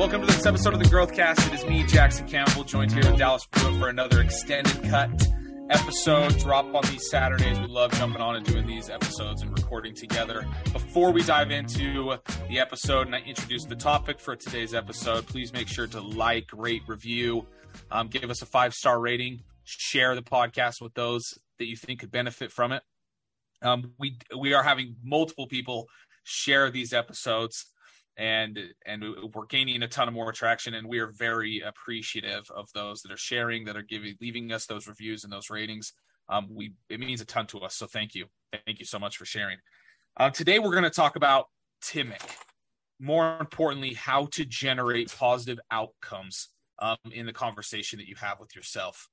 Welcome to this episode of the Growthcast. It is me, Jackson Campbell, joined here with Dallas Pruitt for another extended cut episode. Drop on these Saturdays. We love jumping on and doing these episodes and recording together. Before we dive into the episode and I introduce the topic for today's episode, please make sure to like, rate, review, um, give us a five star rating, share the podcast with those that you think could benefit from it. Um, we we are having multiple people share these episodes and and we're gaining a ton of more traction and we are very appreciative of those that are sharing that are giving leaving us those reviews and those ratings. Um, we it means a ton to us so thank you. Thank you so much for sharing. Uh, today we're going to talk about TMIC. More importantly how to generate positive outcomes um, in the conversation that you have with yourself.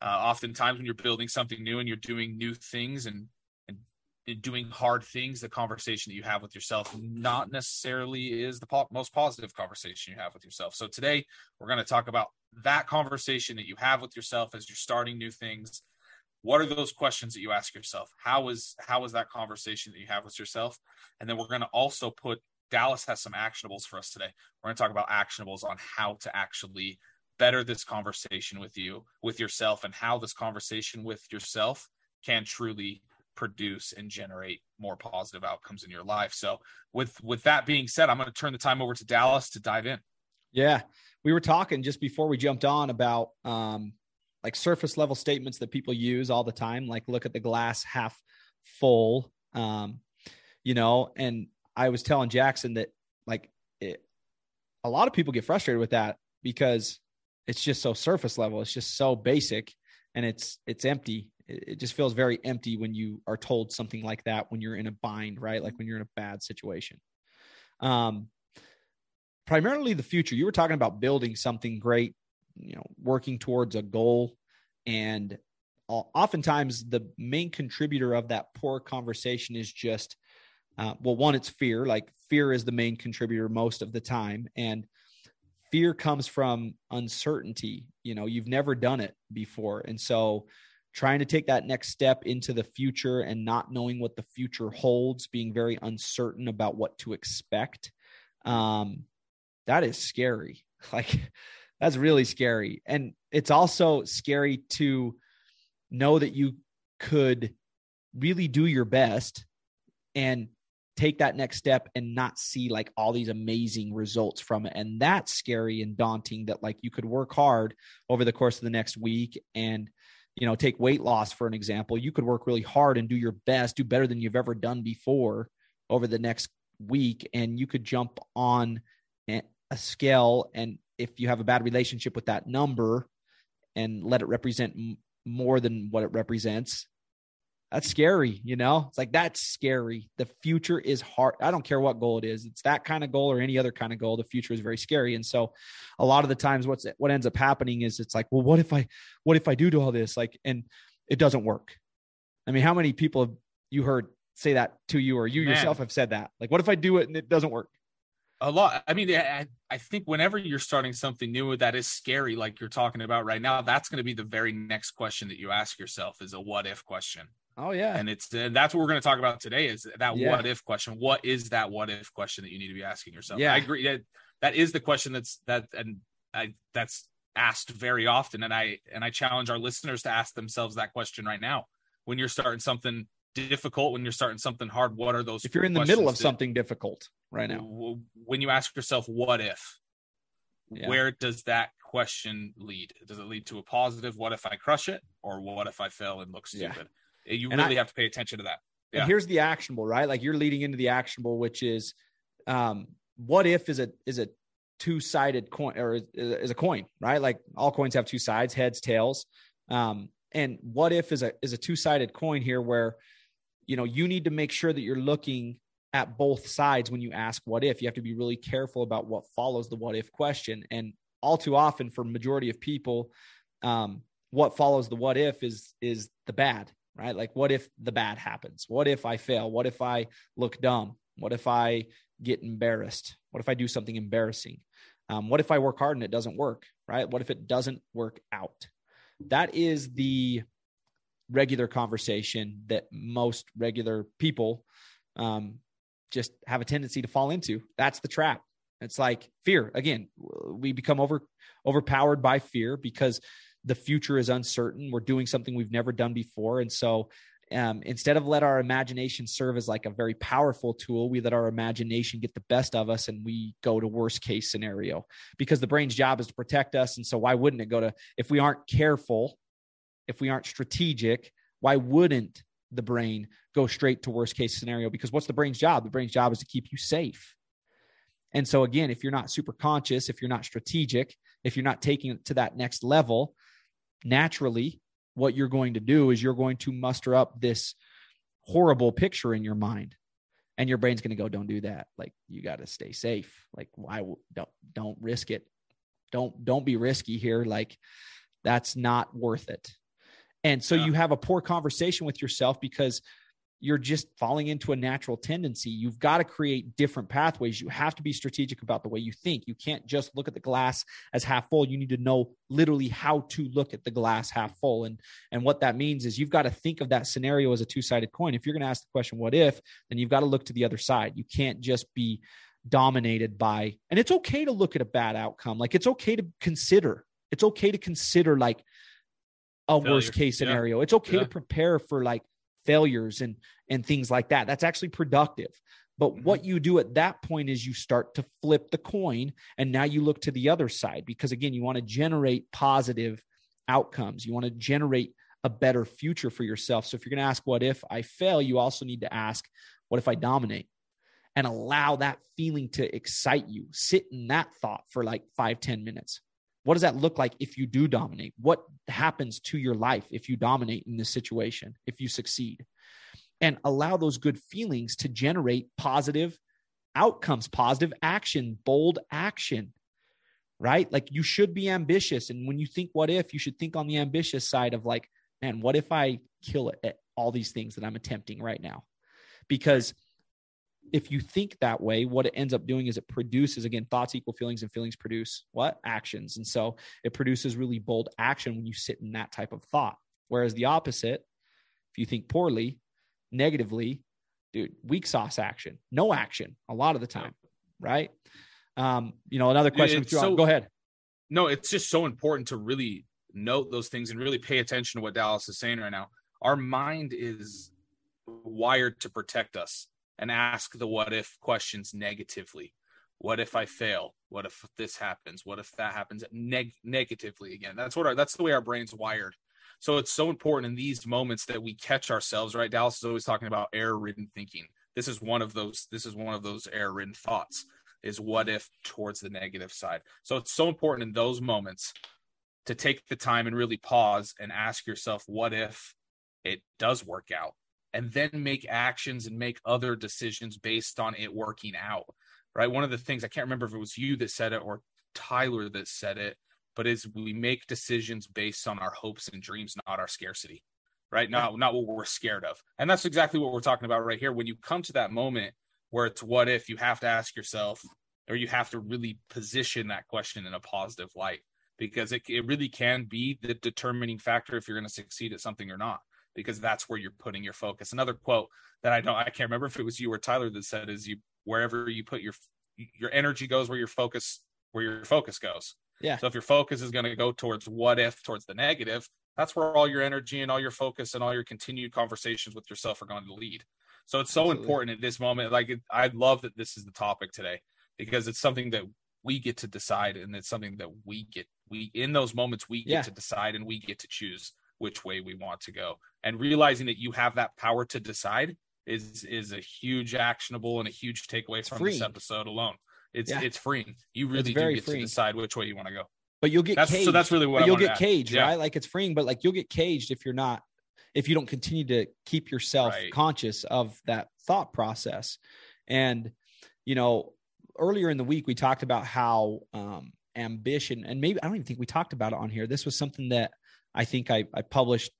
Uh, oftentimes when you're building something new and you're doing new things and doing hard things, the conversation that you have with yourself not necessarily is the po- most positive conversation you have with yourself. So today we're going to talk about that conversation that you have with yourself as you're starting new things. What are those questions that you ask yourself? How is how is that conversation that you have with yourself? And then we're going to also put Dallas has some actionables for us today. We're going to talk about actionables on how to actually better this conversation with you, with yourself, and how this conversation with yourself can truly produce and generate more positive outcomes in your life. So with with that being said, I'm going to turn the time over to Dallas to dive in. Yeah. We were talking just before we jumped on about um like surface level statements that people use all the time like look at the glass half full um you know and I was telling Jackson that like it, a lot of people get frustrated with that because it's just so surface level it's just so basic and it's it's empty it just feels very empty when you are told something like that when you're in a bind right? Like when you're in a bad situation. Um primarily the future. You were talking about building something great you know working towards a goal. And oftentimes the main contributor of that poor conversation is just uh, well one it's fear. Like fear is the main contributor most of the time. And fear comes from uncertainty. You know you've never done it before. And so trying to take that next step into the future and not knowing what the future holds, being very uncertain about what to expect. Um, that is scary. Like, that's really scary. And it's also scary to know that you could really do your best and take that next step and not see like all these amazing results from it and that's scary and daunting that like you could work hard over the course of the next week and you know, take weight loss for an example, you could work really hard and do your best, do better than you've ever done before over the next week. And you could jump on a scale. And if you have a bad relationship with that number and let it represent more than what it represents, that's scary, you know? It's like that's scary. The future is hard. I don't care what goal it is. It's that kind of goal or any other kind of goal. The future is very scary. And so a lot of the times what's what ends up happening is it's like, well, what if I what if I do do all this? Like and it doesn't work. I mean, how many people have you heard say that to you or you Man. yourself have said that? Like, what if I do it and it doesn't work? a lot i mean I, I think whenever you're starting something new that is scary like you're talking about right now that's going to be the very next question that you ask yourself is a what if question Oh yeah, and it's uh, that's what we're going to talk about today is that yeah. what if question. What is that what if question that you need to be asking yourself? Yeah, I agree. That that is the question that's that and I that's asked very often, and I and I challenge our listeners to ask themselves that question right now. When you're starting something difficult, when you're starting something hard, what are those? If you're in the middle of that, something difficult right now, when you ask yourself what if, yeah. where does that question lead? Does it lead to a positive? What if I crush it, or what if I fail and look stupid? You and really I, have to pay attention to that. Yeah. And here's the actionable, right? Like you're leading into the actionable, which is, um, what if is a is a two sided coin or is, is, a coin, right? Like all coins have two sides, heads, tails. Um, and what if is a is a two sided coin here, where you know you need to make sure that you're looking at both sides when you ask what if. You have to be really careful about what follows the what if question. And all too often, for majority of people, um, what follows the what if is is the bad right? Like, what if the bad happens? What if I fail? What if I look dumb? What if I get embarrassed? What if I do something embarrassing? Um, what if I work hard and it doesn't work, right? What if it doesn't work out? That is the regular conversation that most regular people um, just have a tendency to fall into. That's the trap. It's like fear. Again, we become over overpowered by fear because the future is uncertain. We're doing something we've never done before. And so um, instead of let our imagination serve as like a very powerful tool, we let our imagination get the best of us and we go to worst case scenario because the brain's job is to protect us. And so why wouldn't it go to, if we aren't careful, if we aren't strategic, why wouldn't the brain go straight to worst case scenario? Because what's the brain's job? The brain's job is to keep you safe. And so again, if you're not super conscious, if you're not strategic, if you're not taking it to that next level, naturally what you're going to do is you're going to muster up this horrible picture in your mind. And your brain's going to go don't do that. Like you got to stay safe. Like why don't don't risk it. Don't don't be risky here. Like that's not worth it. And so yeah. you have a poor conversation with yourself because you're just falling into a natural tendency. You've got to create different pathways. You have to be strategic about the way you think. You can't just look at the glass as half full. You need to know literally how to look at the glass half full. And, and what that means is you've got to think of that scenario as a two sided coin. If you're going to ask the question, what if, then you've got to look to the other side. You can't just be dominated by, and it's okay to look at a bad outcome. Like it's okay to consider, it's okay to consider like a Failure. worst case scenario. Yeah. It's okay yeah. to prepare for like, failures and and things like that. That's actually productive. But mm-hmm. what you do at that point is you start to flip the coin and now you look to the other side because again you want to generate positive outcomes. You want to generate a better future for yourself. So if you're going to ask what if i fail? you also need to ask what if i dominate? and allow that feeling to excite you. Sit in that thought for like five ten minutes what does that look like if you do dominate? What happens to your life if you dominate in this situation, if you succeed? And allow those good feelings to generate positive outcomes, positive action, bold action, right? Like you should be ambitious. And when you think what if, you should think on the ambitious side of like, man, what if I kill it at all these things that I'm attempting right now? Because if you think that way, what it ends up doing is it produces again thoughts equal feelings, and feelings produce what actions, and so it produces really bold action when you sit in that type of thought. Whereas the opposite, if you think poorly, negatively, dude, weak sauce action, no action a lot of the time, right? Um, you know, another question. So, Go ahead. No, it's just so important to really note those things and really pay attention to what Dallas is saying right now. Our mind is wired to protect us and ask the what if questions negatively. What if I fail? What if this happens? What if that happens neg- negatively again? That's what our, that's the way our brain's wired. So it's so important in these moments that we catch ourselves, right? Dallas is always talking about error-ridden thinking. This is one of those this is one of those error-ridden thoughts is what if towards the negative side. So it's so important in those moments to take the time and really pause and ask yourself what if it does work out and then make actions and make other decisions based on it working out. Right. One of the things I can't remember if it was you that said it or Tyler that said it, but is we make decisions based on our hopes and dreams, not our scarcity. Right. Not not what we're scared of. And that's exactly what we're talking about right here. When you come to that moment where it's what if you have to ask yourself, or you have to really position that question in a positive light because it, it really can be the determining factor if you're going to succeed at something or not because that's where you're putting your focus. Another quote that I don't I can't remember if it was you or Tyler that said is you wherever you put your your energy goes where your focus where your focus goes. Yeah. So if your focus is going to go towards what if towards the negative, that's where all your energy and all your focus and all your continued conversations with yourself are going to lead. So it's so Absolutely. important at this moment. Like I love that this is the topic today because it's something that we get to decide and it's something that we get we in those moments we get yeah. to decide and we get to choose which way we want to go and realizing that you have that power to decide is is a huge actionable and a huge takeaway from this episode alone it's yeah. it's freeing you really do get freeing. to decide which way you want to go but you'll get that's, caged. so that's really what you'll get caged yeah. right like it's freeing but like you'll get caged if you're not if you don't continue to keep yourself right. conscious of that thought process and you know earlier in the week we talked about how um ambition and maybe i don't even think we talked about it on here this was something that I think I, I published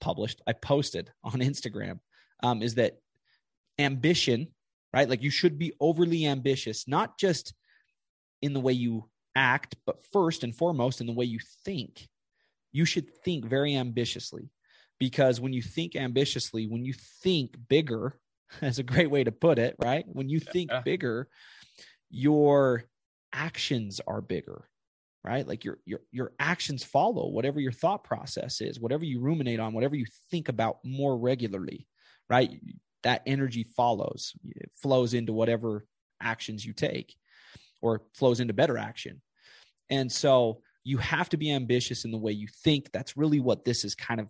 published I posted on Instagram um, is that ambition, right? Like you should be overly ambitious, not just in the way you act, but first and foremost in the way you think. You should think very ambitiously because when you think ambitiously, when you think bigger, that's a great way to put it, right? When you think yeah. bigger, your actions are bigger right? Like your your your actions follow whatever your thought process is whatever you ruminate on whatever you think about more regularly right? That energy follows. It flows into whatever actions you take or flows into better action. And so you have to be ambitious in the way you think. That's really what this is kind of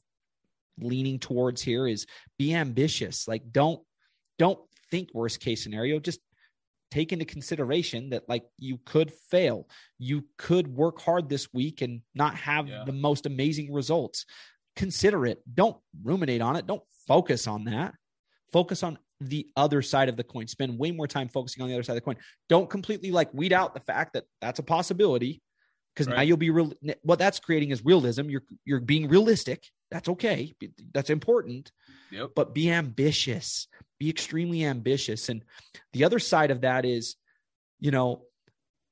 leaning towards here is be ambitious. Like don't don't think worst case scenario. Just take into consideration that like you could fail. You could work hard this week and not have yeah. the most amazing results. Consider it. Don't ruminate on it. Don't focus on that. Focus on the other side of the coin. Spend way more time focusing on the other side of the coin. Don't completely like weed out the fact that that's a possibility because right. now you'll be real what that's creating is realism. You're you're being realistic that's okay. That's important. Yep. but be ambitious. Be extremely ambitious. And the other side of that is you know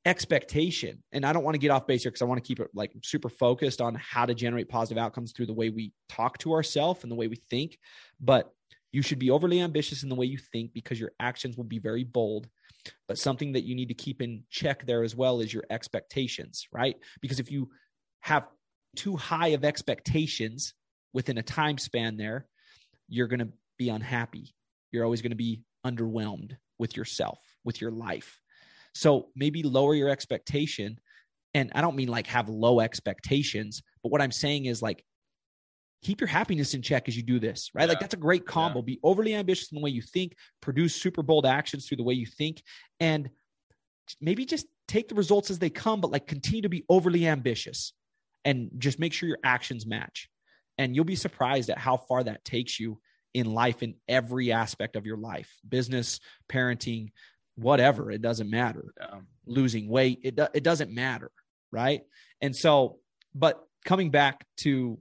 expectation. And i don't want to get off base here because i want to keep it like super focused on how to generate positive outcomes through the way we talk to ourselves and the way we think. But you should be overly ambitious in the way you think because your actions will be very bold. But something that you need to keep in check there as well is your expectations right? Because if you have too high of expectations within a time span there you're going to be unhappy you're always going to be underwhelmed with yourself, with your life. So maybe lower your expectation. And I don't mean like have low expectations, but what I'm saying is like keep your happiness in check as you do this, right? Yeah. Like that's a great combo. Yeah. Be overly ambitious in the way you think, produce super bold actions through the way you think, and maybe just take the results as they come, but like continue to be overly ambitious and just make sure your actions match. And you'll be surprised at how far that takes you in life in every aspect of your life business parenting whatever it doesn't matter. Yeah. losing weight it, do, it doesn't matter right? And so but coming back to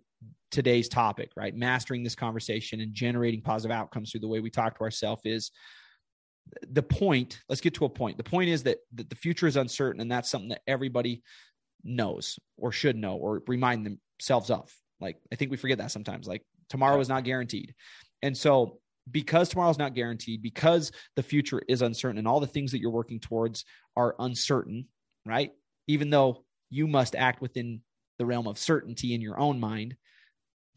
today's topic right mastering this conversation and generating positive outcomes through the way we talk to ourselves is the point let's get to a point. The point is that, that the future is uncertain and that's something that everybody knows or should know or remind themselves of like i think we forget that sometimes like tomorrow is not guaranteed and so, because tomorrow's not guaranteed, because the future is uncertain and all the things that you're working towards are uncertain, right? Even though you must act within the realm of certainty in your own mind,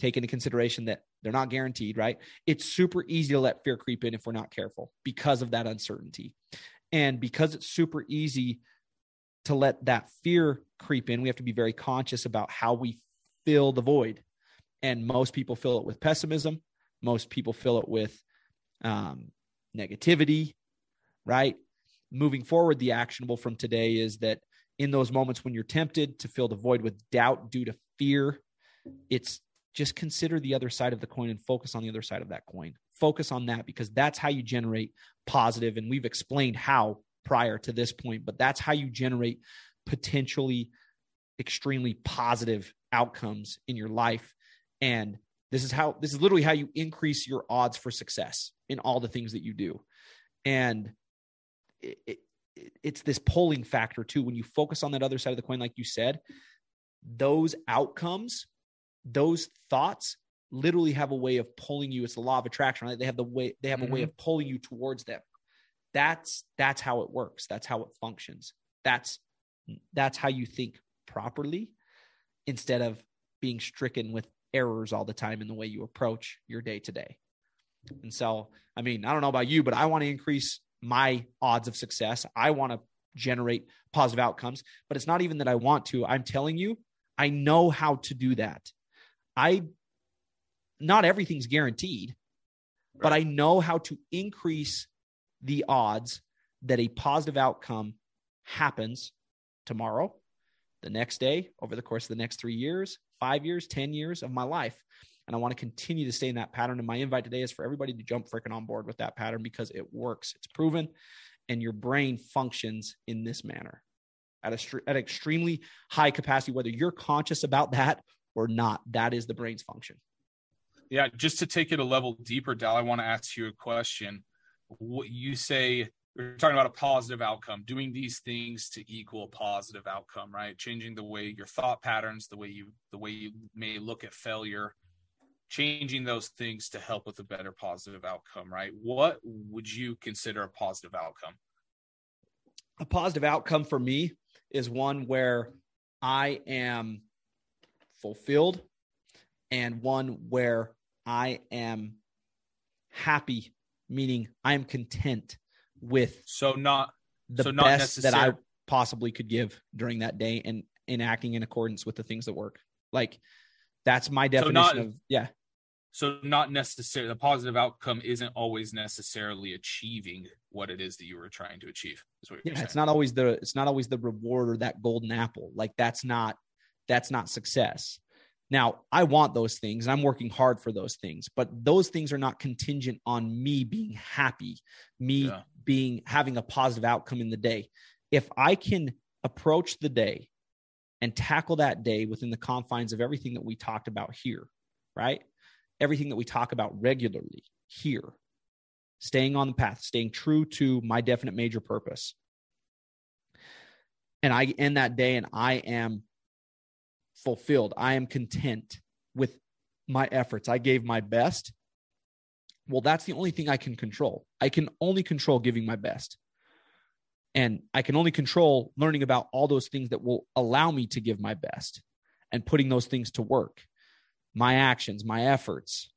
take into consideration that they're not guaranteed, right? It's super easy to let fear creep in if we're not careful because of that uncertainty. And because it's super easy to let that fear creep in, we have to be very conscious about how we fill the void. And most people fill it with pessimism most people fill it with um, negativity, right? Moving forward, the actionable from today is that in those moments when you're tempted to fill the void with doubt due to fear, it's just consider the other side of the coin and focus on the other side of that coin. Focus on that because that's how you generate positive, And we've explained how prior to this point, but that's how you generate potentially extremely positive outcomes in your life. And this is how this is literally how you increase your odds for success in all the things that you do. And it, it, it's this pulling factor too. When you focus on that other side of the coin, like you said, those outcomes, those thoughts literally have a way of pulling you. It's the law of attraction, right? They have the way they have mm-hmm. a way mm-hmm. of pulling you towards them. That's that's how it works. That's how it functions. That's that's how you think properly instead of being stricken with errors all the time in the way you approach your day to day. And so, I mean, I don't know about you, but I want to increase my odds of success. I want to generate positive outcomes, but it's not even that I want to. I'm telling you, I know how to do that. I, not everything's guaranteed, right. but I know how to increase the odds that a positive outcome happens tomorrow, the next day, over the course of the next three years, five years, 10 years of my life. And I want to continue to stay in that pattern. And my invite today is for everybody to jump freaking on board with that pattern because it works, it's proven, and your brain functions in this manner at a at extremely high capacity, whether you're conscious about that or not. That is the brain's function. Yeah, just to take it a level deeper, Dal, I want to ask you a question. What you say we're talking about a positive outcome doing these things to equal a positive outcome right? Changing the way your thought patterns the way you the way you may look at failure changing those things to help with a better positive outcome right? What would you consider a positive outcome? A positive outcome for me is one where I am fulfilled and one where I am happy, meaning I am content with so not the so not best that I possibly could give during that day and in acting in accordance with the things that work. Like that's my definition not- of yeah. so not necessarily the positive outcome isn't always necessarily achieving what it is that you were trying to achieve. Is what Yeah, it's not always the it's not always the reward or that golden apple. Like that's not that's not success. Now, I want those things and I'm working hard for those things, but those things are not contingent on me being happy, me Yeah. Being having a positive outcome in the day. If I can approach the day and tackle that day within the confines of everything that we talked about here, right? Everything that we talk about regularly here, staying on the path, staying true to my definite major purpose. And I end that day and I am fulfilled. I am content with my efforts. I gave my best. Well, that's the only thing I can control. I can only control giving my best. And I can only control learning about all those things that will allow me to give my best and putting those things to work. My actions, my efforts,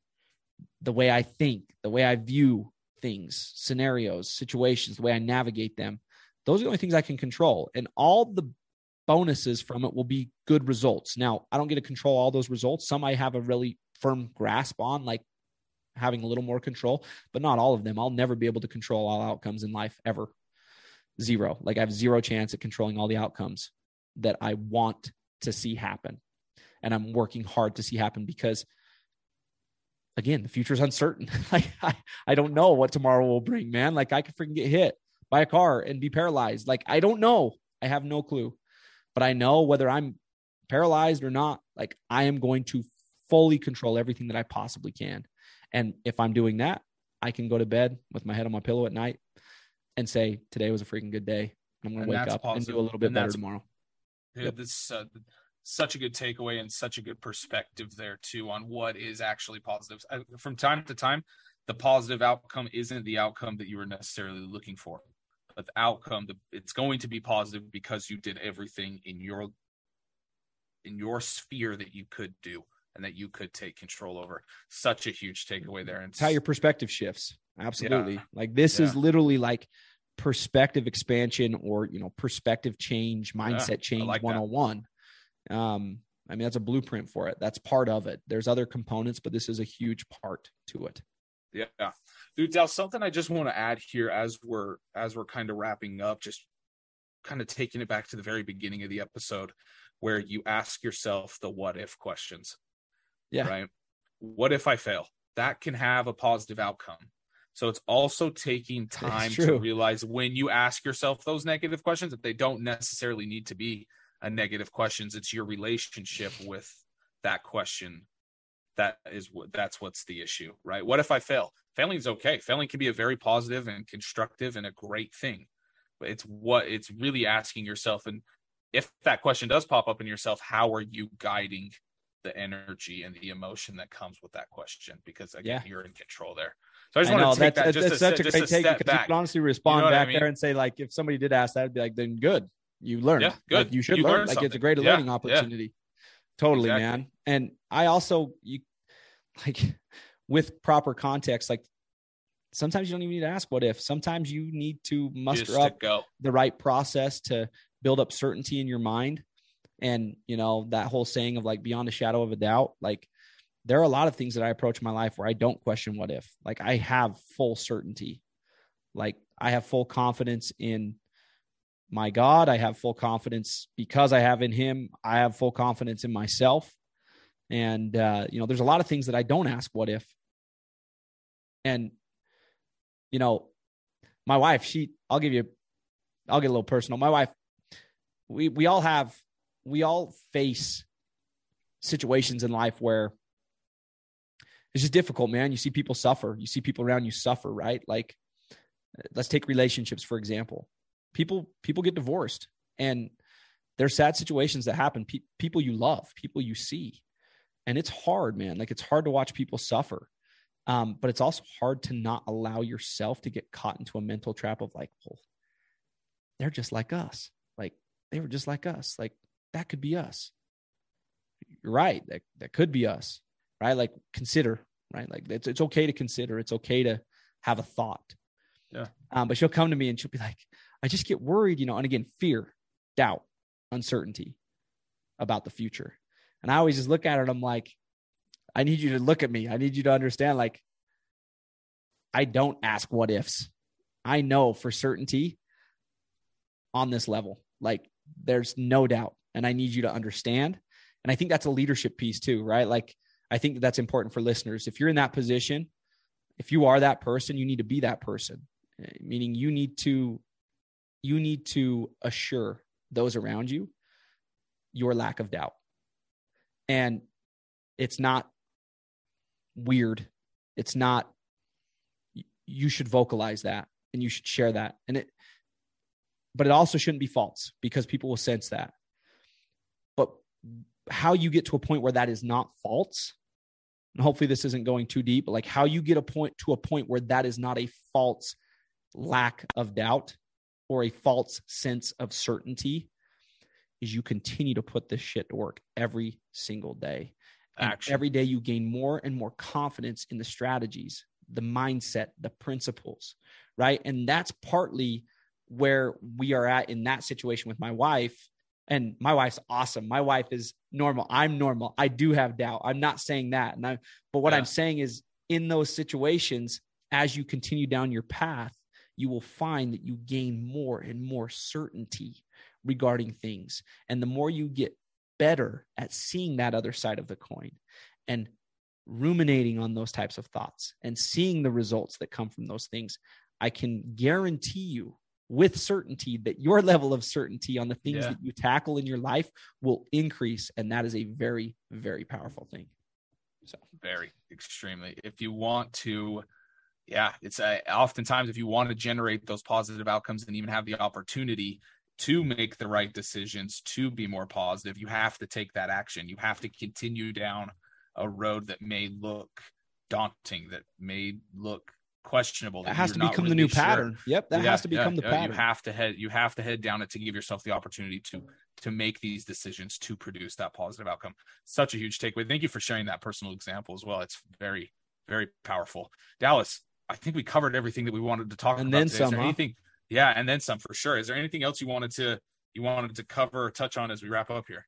the way I think, the way I view things, scenarios, situations, the way I navigate them. Those are the only things I can control. And all the bonuses from it will be good results. Now, I don't get to control all those results. Some I have a really firm grasp on, like having a little more control, but not all of them. I'll never be able to control all outcomes in life ever. Zero. Like I have zero chance at controlling all the outcomes that I want to see happen. And I'm working hard to see happen because again, the future is uncertain. like I, I don't know what tomorrow will bring, man. Like I could freaking get hit by a car and be paralyzed. Like I don't know. I have no clue. But I know whether I'm paralyzed or not, like I am going to fully control everything that I possibly can. And if I'm doing that, I can go to bed with my head on my pillow at night and say, today was a freaking good day. I'm going to wake up and do a little bit And better tomorrow. Yeah, Yep. this uh, such a good takeaway and such a good perspective there too on what is actually positive. Uh, From time to time, the positive outcome isn't the outcome that you were necessarily looking for, but the outcome the, it's going to be positive because you did everything in your in your sphere that you could do and that you could take control over. Such a huge takeaway there. And It's how your perspective shifts. Absolutely. Like this is literally like perspective expansion or, you know, perspective change, mindset change like that. 101. Um, I mean, that's a blueprint for it. That's part of it. There's other components, but this is a huge part to it. Yeah. Dude, Dal, something I just want to add here as we're as we're kind of wrapping up, just kind of taking it back to the very beginning of the episode where you ask yourself the what if questions. Yeah. Right. What if I fail? That can have a positive outcome. So it's also taking time to realize when you ask yourself those negative questions that they don't necessarily need to be a negative questions. It's your relationship with that question that is what that's what's the issue, right? What if I fail? Failing is okay. Failing can be a very positive and constructive and a great thing. But it's what it's really asking yourself. And if that question does pop up in yourself, how are you guiding the energy and the emotion that comes with that question? Because again, Yeah. you're in control there. So I just I know want to take that's, that just that's a, such se- a great a take because you can honestly respond what I back mean? there and say, like, if somebody did ask that, I'd be like, then good. You learned. Yeah, good. Like, you should You learn. Like it's a great Yeah, learning yeah. opportunity. Totally, Exactly. man. And I also you like with proper context, like sometimes you don't even need to ask what if. Sometimes you need to muster just up to the right process to build up certainty in your mind. And, you know, that whole saying of like beyond a shadow of a doubt, like there are a lot of things that I approach my life where I don't question what if. Like I have full certainty. Like I have full confidence in my God. I have full confidence because I have in him. I have full confidence in myself. And uh, you know, there's a lot of things that I don't ask what if. And you know, my wife, she I'll give you I'll get a little personal. My wife, we we all have we all face situations in life where it's just difficult, man. You see people suffer. You see people around you suffer, right? Like let's take relationships for example. People people get divorced and there's sad situations that happen. Pe- people you love, people you see. And it's hard, man. Like it's hard to watch people suffer. Um, but it's also hard to not allow yourself to get caught into a mental trap of like, well, they're just like us. Like they were just like us. Like that could be us. You're right. That that could be us. Right? Like consider, right? Like it's it's okay to consider. It's okay to have a thought. Yeah. Um, but she'll come to me and she'll be like, I just get worried, you know, and again, fear, doubt, uncertainty about the future. And I always just look at her and I'm like, I need you to look at me. I need you to understand, like, I don't ask what ifs. I know for certainty on this level. Like, there's no doubt. And I need you to understand. And I think that's a leadership piece too, right? Like, I think that that's important for listeners. If you're in that position, if you are that person, you need to be that person, eh, meaning you need to you need to assure those around you your lack of doubt. And it's not weird. It's not, you should vocalize that and you should share that. And it, but it also shouldn't be false because people will sense that. How you get to a point where that is not false, and hopefully this isn't going too deep, but like how you get a point to a point where that is not a false lack of doubt or a false sense of certainty is you continue to put this shit to work every single day. And every day you gain more and more confidence in the strategies, the mindset, the principles, right? And that's partly where we are at in that situation with my wife. And my wife's awesome. My wife is normal. I'm normal. I do have doubt. I'm not saying that. And I, but what yeah. I'm saying is in those situations, as you continue down your path, you will find that you gain more and more certainty regarding things. And the more you get better at seeing that other side of the coin and ruminating on those types of thoughts and seeing the results that come from those things, I can guarantee you with certainty that your level of certainty on the things yeah. that you tackle in your life will increase. And that is a very, very powerful thing. So, very extremely. If you want to, yeah, it's uh, oftentimes if you want to generate those positive outcomes and even have the opportunity to make the right decisions, to be more positive, you have to take that action. You have to continue down a road that may look daunting, that may look questionable. That, that has to become really the new sure. pattern. Yep, that yeah, has to become yeah, the pattern. You have to head. You have to head down it to give yourself the opportunity to to make these decisions to produce that positive outcome. Such a huge takeaway. Thank you for sharing that personal example as well. It's very very powerful. Dallas, I think we covered everything that we wanted to talk and about. And then some. Huh? Anything yeah, and then some for sure. Is there anything else you wanted to you wanted to cover or touch on as we wrap up here?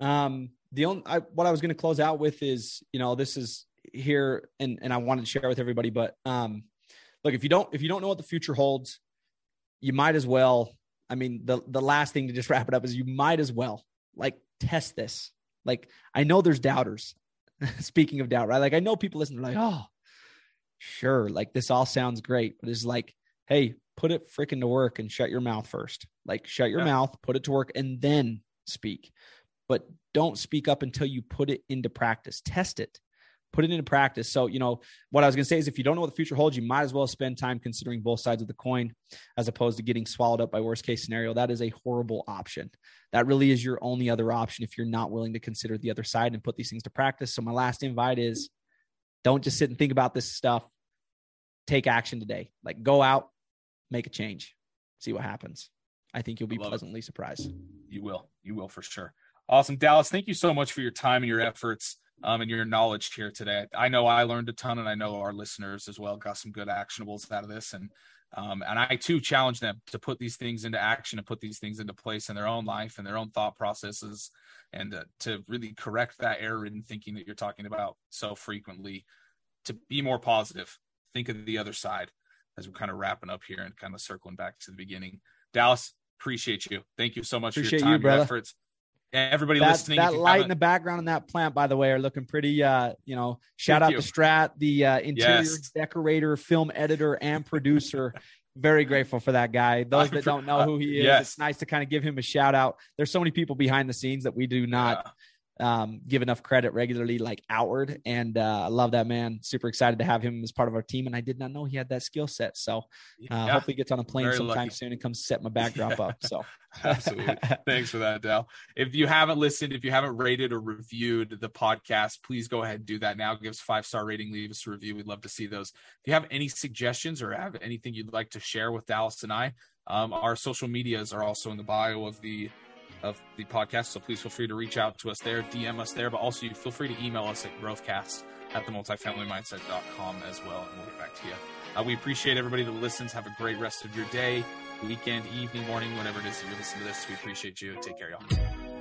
Um, the only I, what I was going to close out with is you know this is here and and I wanted to share with everybody, but um, look if you don't if you don't know what the future holds, you might as well. I mean, the the last thing to just wrap it up is you might as well like test this. Like I know there's doubters. Speaking of doubt, right? Like I know people listen, they're like, oh, sure, like this all sounds great, but it's like, hey, put it freaking to work and shut your mouth first. Like shut your yeah. mouth, put it to work, and then speak. But don't speak up until you put it into practice. Test it. Put it into practice. So, you know, what I was going to say is if you don't know what the future holds, you might as well spend time considering both sides of the coin as opposed to getting swallowed up by worst case scenario. That is a horrible option. That really is your only other option if you're not willing to consider the other side and put these things to practice. So, my last invite is don't just sit and think about this stuff. Take action today. Like go out, make a change, see what happens. I think you'll be pleasantly it. surprised. You will. You will for sure. Awesome. Dallas, thank you so much for your time and your efforts um, and your knowledge here today. I know I learned a ton and I know our listeners as well got some good actionables out of this. And um, and I too challenge them to put these things into action and put these things into place in their own life and their own thought processes and uh, to really correct that error in thinking that you're talking about so frequently to be more positive. Think of the other side as we're kind of wrapping up here and kind of circling back to the beginning. Dallas, appreciate you. Thank you so much appreciate for your time, you, your efforts. Everybody that, listening, that light in the background and that plant, by the way, are looking pretty. Uh, you know, shout Thank out you. to Strat, the uh, interior yes. decorator, film editor, and producer. Very grateful for that guy. Those that don't know who he is, yes. it's nice to kind of give him a shout out. There's so many people behind the scenes that we do not yeah um, give enough credit regularly, like outward. And uh, I love that man. Super excited to have him as part of our team. And I did not know he had that skill set. So uh, yeah. hopefully he gets on a plane sometime lucky. soon and comes set my backdrop up. So absolutely. Thanks for that, Dal. If you haven't listened, if you haven't rated or reviewed the podcast, please go ahead and do that now. Give us five star rating, leave us a review. We'd love to see those. If you have any suggestions or have anything you'd like to share with Dallas and I, Um, our social medias are also in the bio of the of the podcast, so please feel free to reach out to us there, DM us there, but also you feel free to email us at growthcast at the multifamilymindset.com as well, and we'll get back to you. Uh, we appreciate everybody that listens. Have a great rest of your day, weekend, evening, morning, whenever it is that you listen to this. We appreciate you. Take care, y'all.